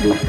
Thank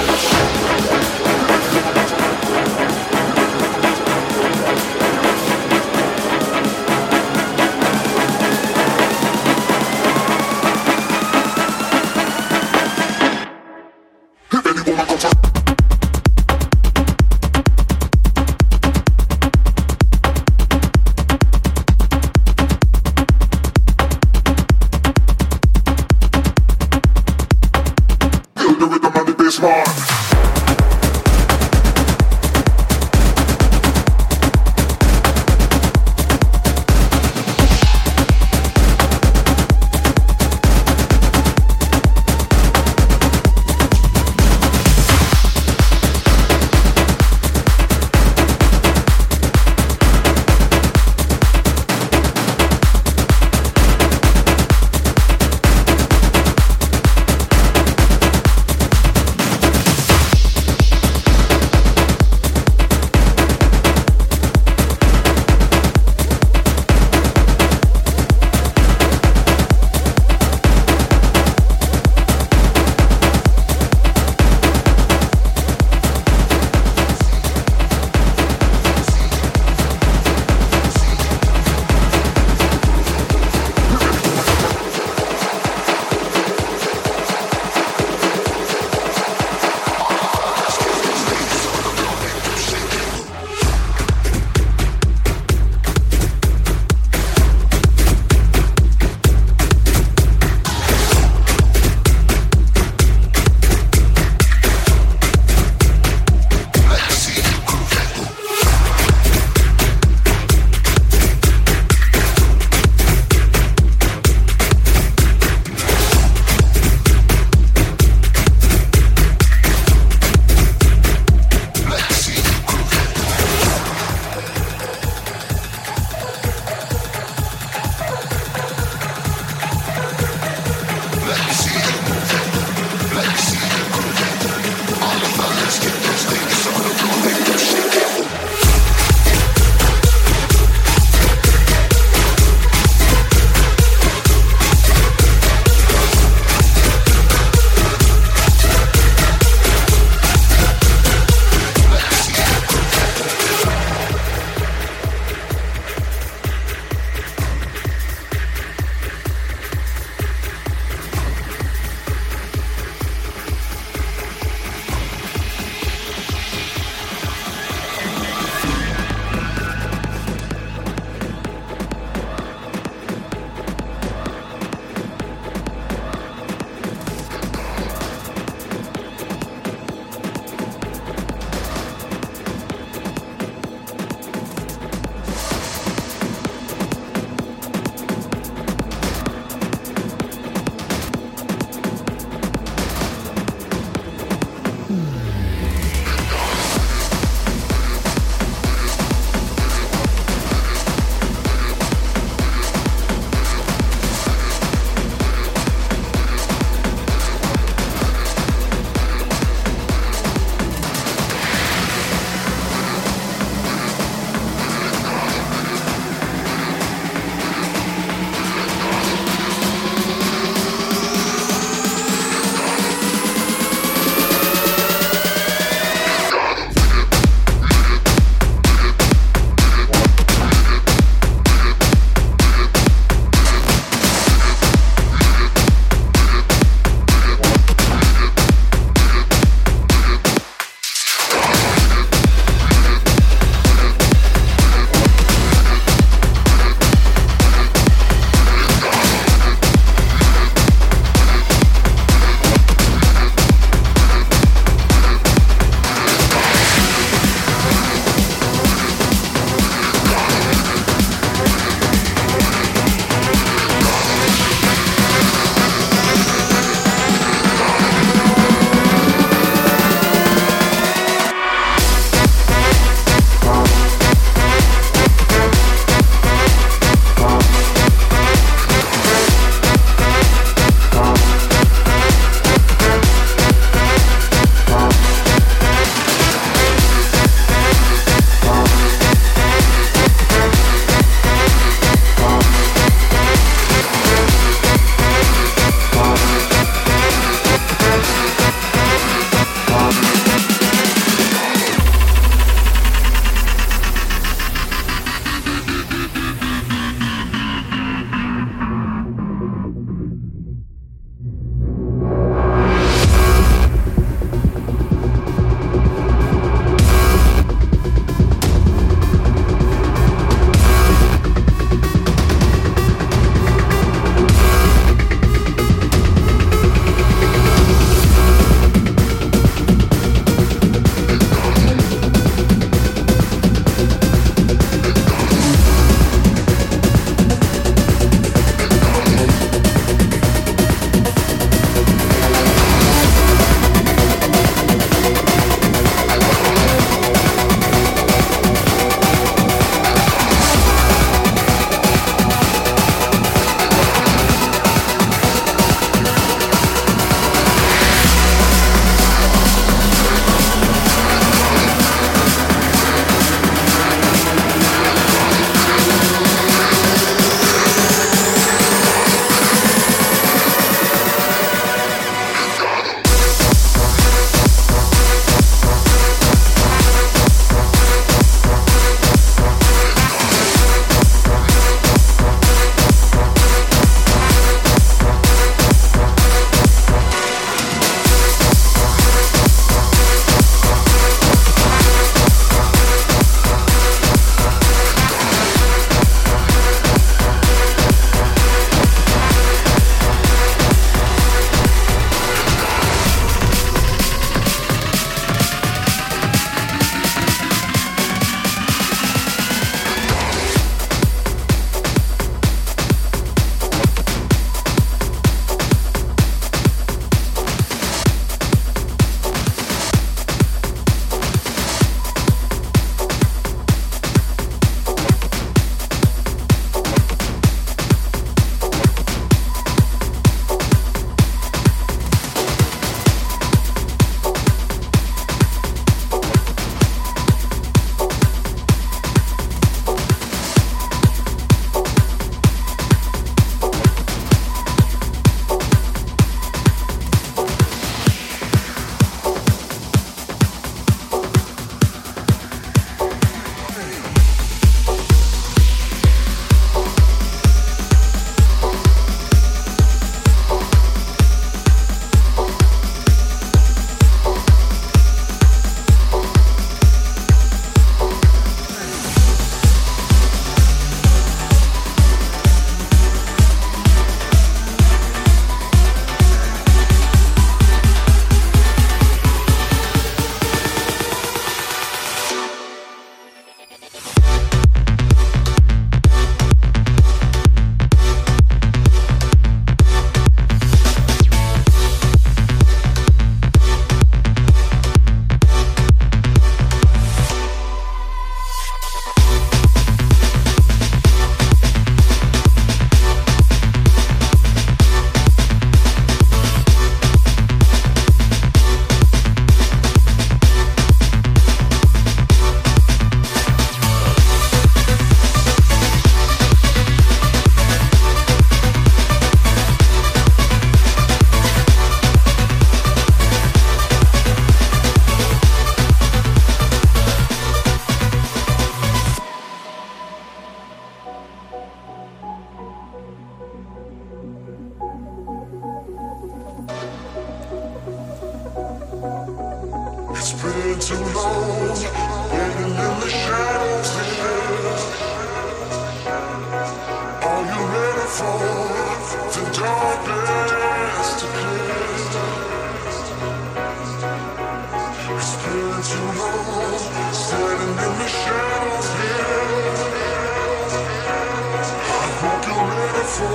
Cause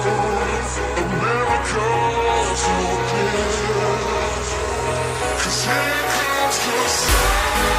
here comes the sun.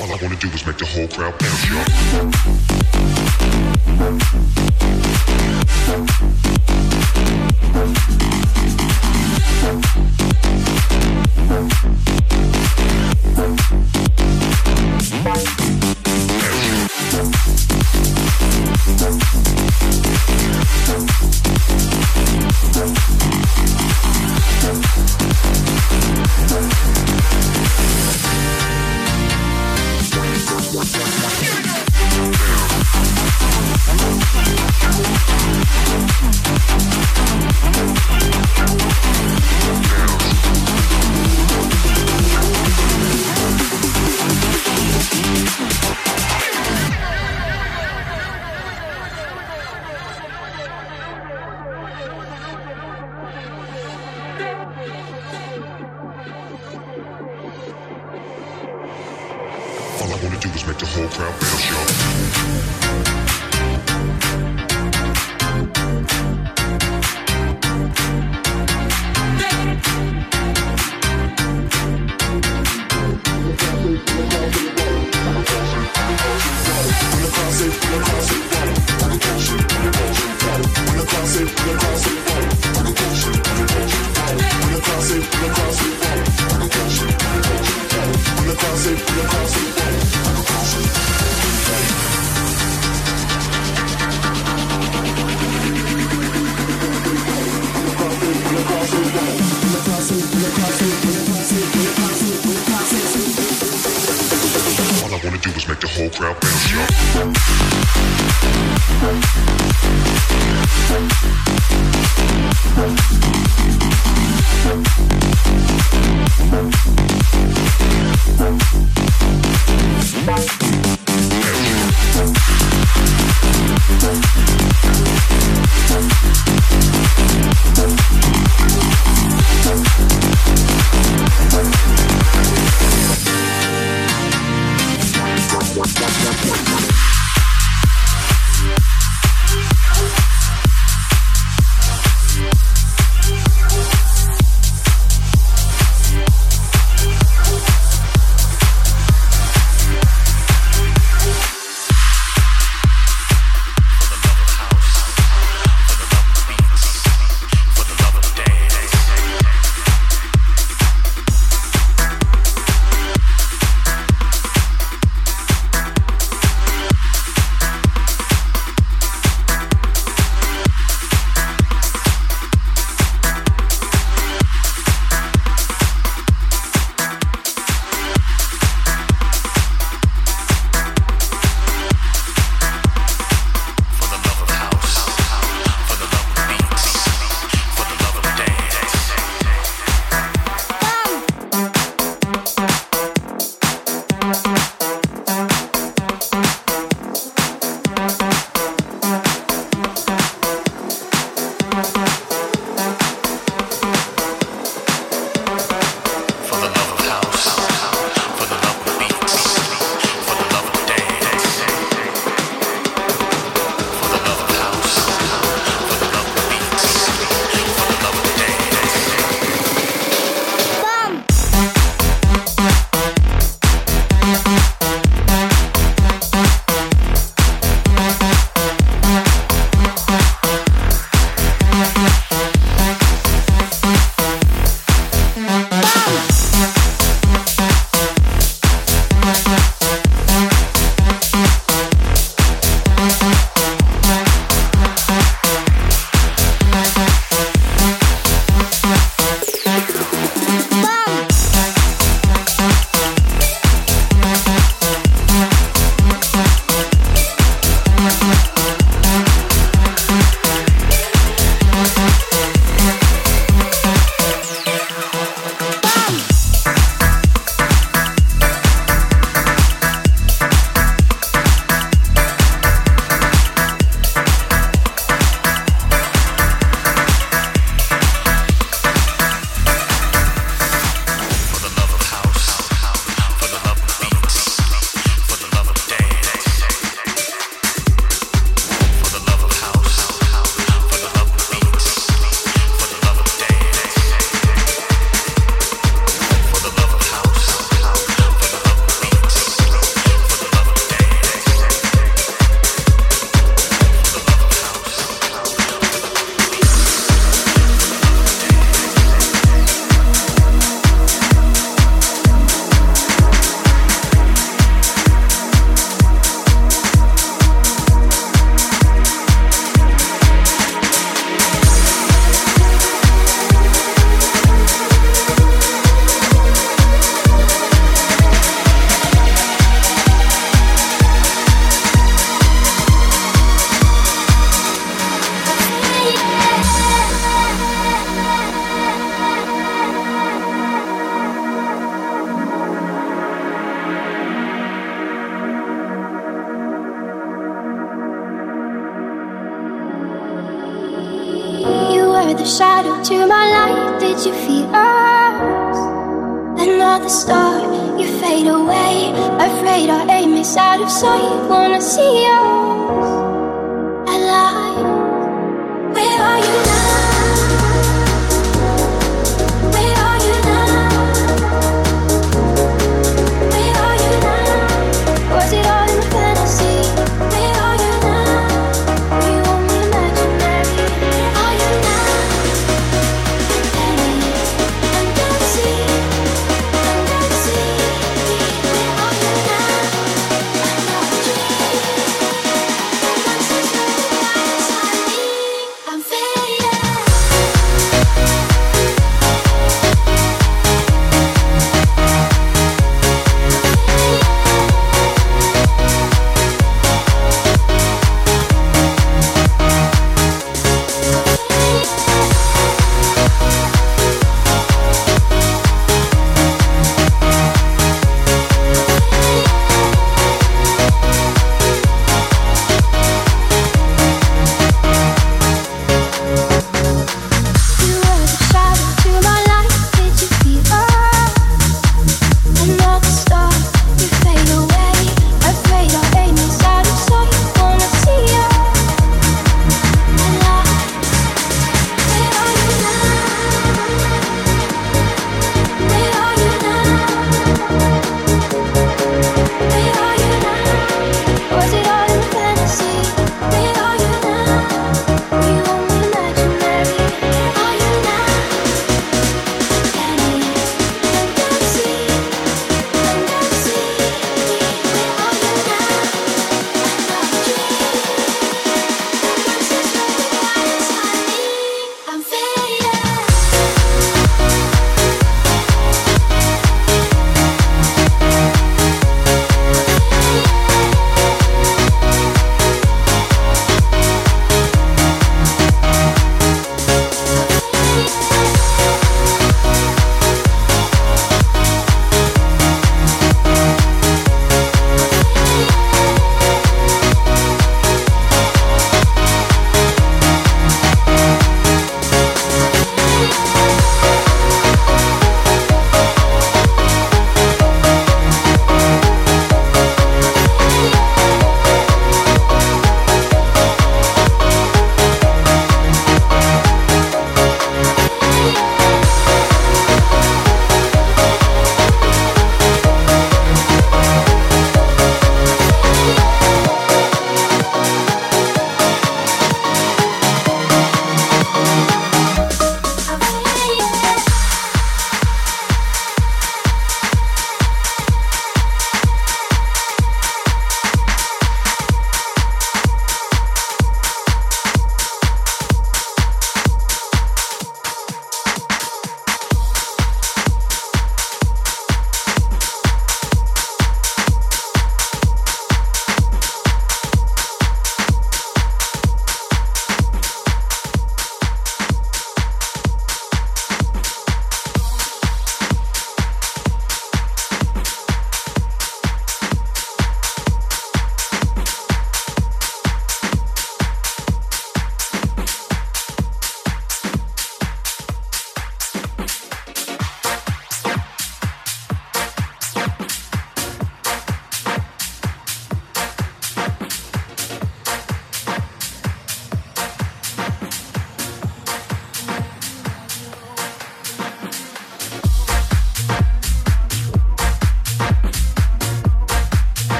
All I wanna do is make the whole crowd bounce, y'all.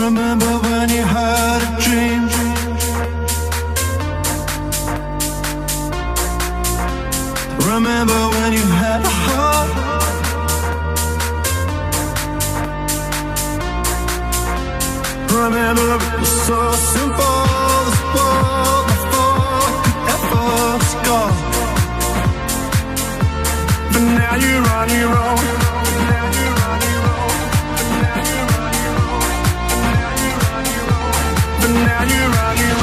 Remember when you had a dream? Remember when you had a heart? Remember it was so simple This world before could ever score But now you're on your own Now you're on your own now you're on your